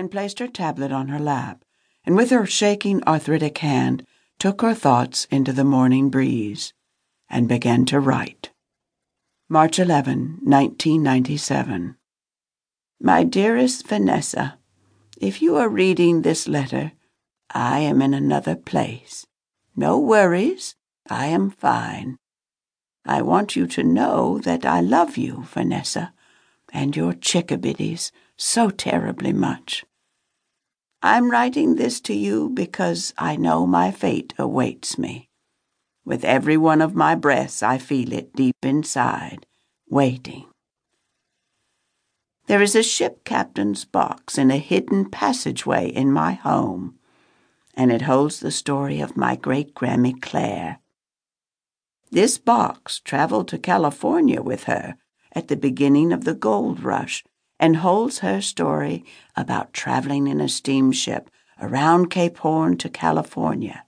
and placed her tablet on her lap, and with her shaking arthritic hand took her thoughts into the morning breeze and began to write. March 11, 1997. My dearest Vanessa, if you are reading this letter, I am in another place. No worries, I am fine. I want you to know that I love you, Vanessa, and your chickabiddies so terribly much. I'm writing this to you because I know my fate awaits me. With every one of my breaths, I feel it deep inside, waiting. There is a ship captain's box in a hidden passageway in my home, and it holds the story of my great Grammy Claire. This box traveled to California with her at the beginning of the gold rush and holds her story about traveling in a steamship around Cape Horn to California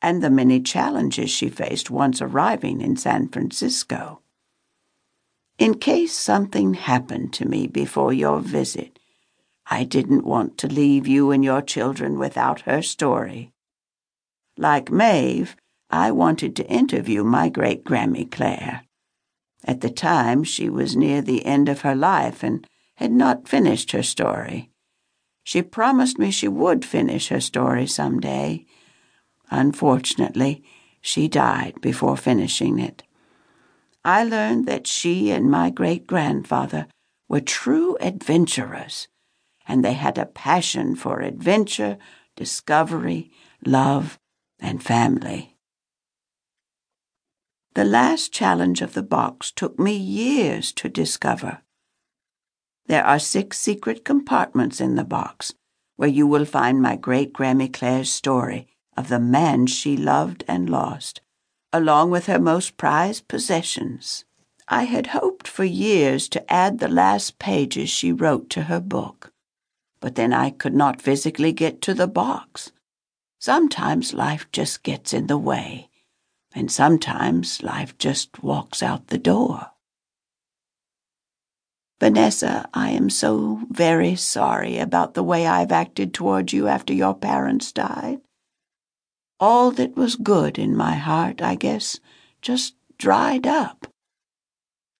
and the many challenges she faced once arriving in San Francisco. In case something happened to me before your visit, I didn't want to leave you and your children without her story. Like Maeve, I wanted to interview my great Grammy Claire. At the time, she was near the end of her life and had not finished her story. She promised me she would finish her story some day, Unfortunately, she died before finishing it. I learned that she and my great grandfather were true adventurers, and they had a passion for adventure, discovery, love, and family. The last challenge of the box took me years to discover. There are six secret compartments in the box where you will find my great Grammy Claire's story of the man she loved and lost, along with her most prized possessions. I had hoped for years to add the last pages she wrote to her book, but then I could not physically get to the box. Sometimes life just gets in the way, and sometimes life just walks out the door. Vanessa, I am so very sorry about the way I've acted toward you after your parents died. All that was good in my heart, I guess, just dried up.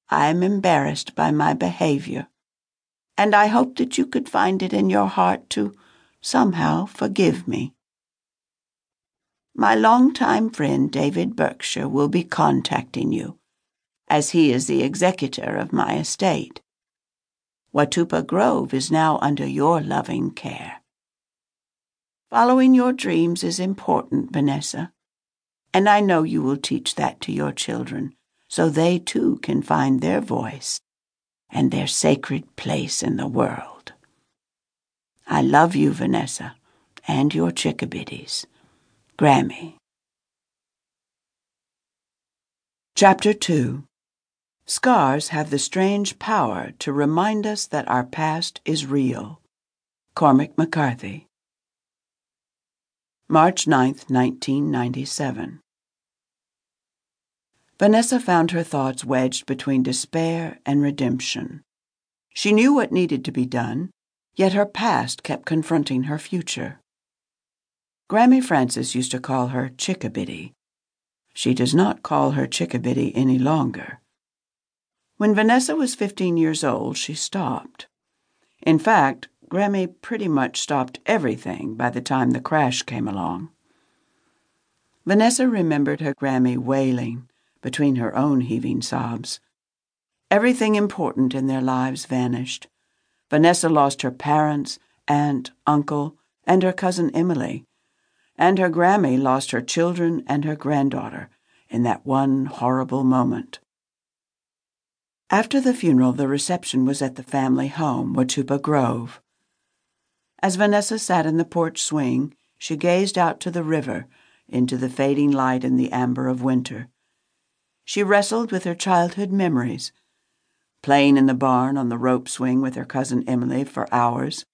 I am embarrassed by my behavior, and I hope that you could find it in your heart to somehow forgive me. My longtime friend David Berkshire will be contacting you, as he is the executor of my estate. Watupa Grove is now under your loving care. Following your dreams is important, Vanessa, and I know you will teach that to your children so they too can find their voice and their sacred place in the world. I love you, Vanessa, and your chickabiddies. Grammy. Chapter 2 Scars have the strange power to remind us that our past is real. Cormac McCarthy. March 9, 1997. Vanessa found her thoughts wedged between despair and redemption. She knew what needed to be done, yet her past kept confronting her future. Grammy Francis used to call her Chickabiddy. She does not call her Chickabiddy any longer. When Vanessa was 15 years old, she stopped. In fact, Grammy pretty much stopped everything by the time the crash came along. Vanessa remembered her Grammy wailing between her own heaving sobs. Everything important in their lives vanished. Vanessa lost her parents, aunt, uncle, and her cousin Emily, and her Grammy lost her children and her granddaughter in that one horrible moment. After the funeral, the reception was at the family home, Watupa Grove. As Vanessa sat in the porch swing, she gazed out to the river, into the fading light and the amber of winter. She wrestled with her childhood memories, playing in the barn on the rope swing with her cousin Emily for hours,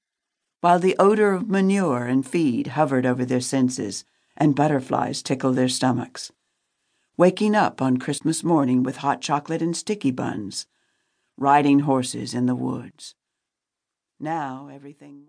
while the odor of manure and feed hovered over their senses and butterflies tickled their stomachs. Waking up on Christmas morning with hot chocolate and sticky buns, riding horses in the woods. Now everything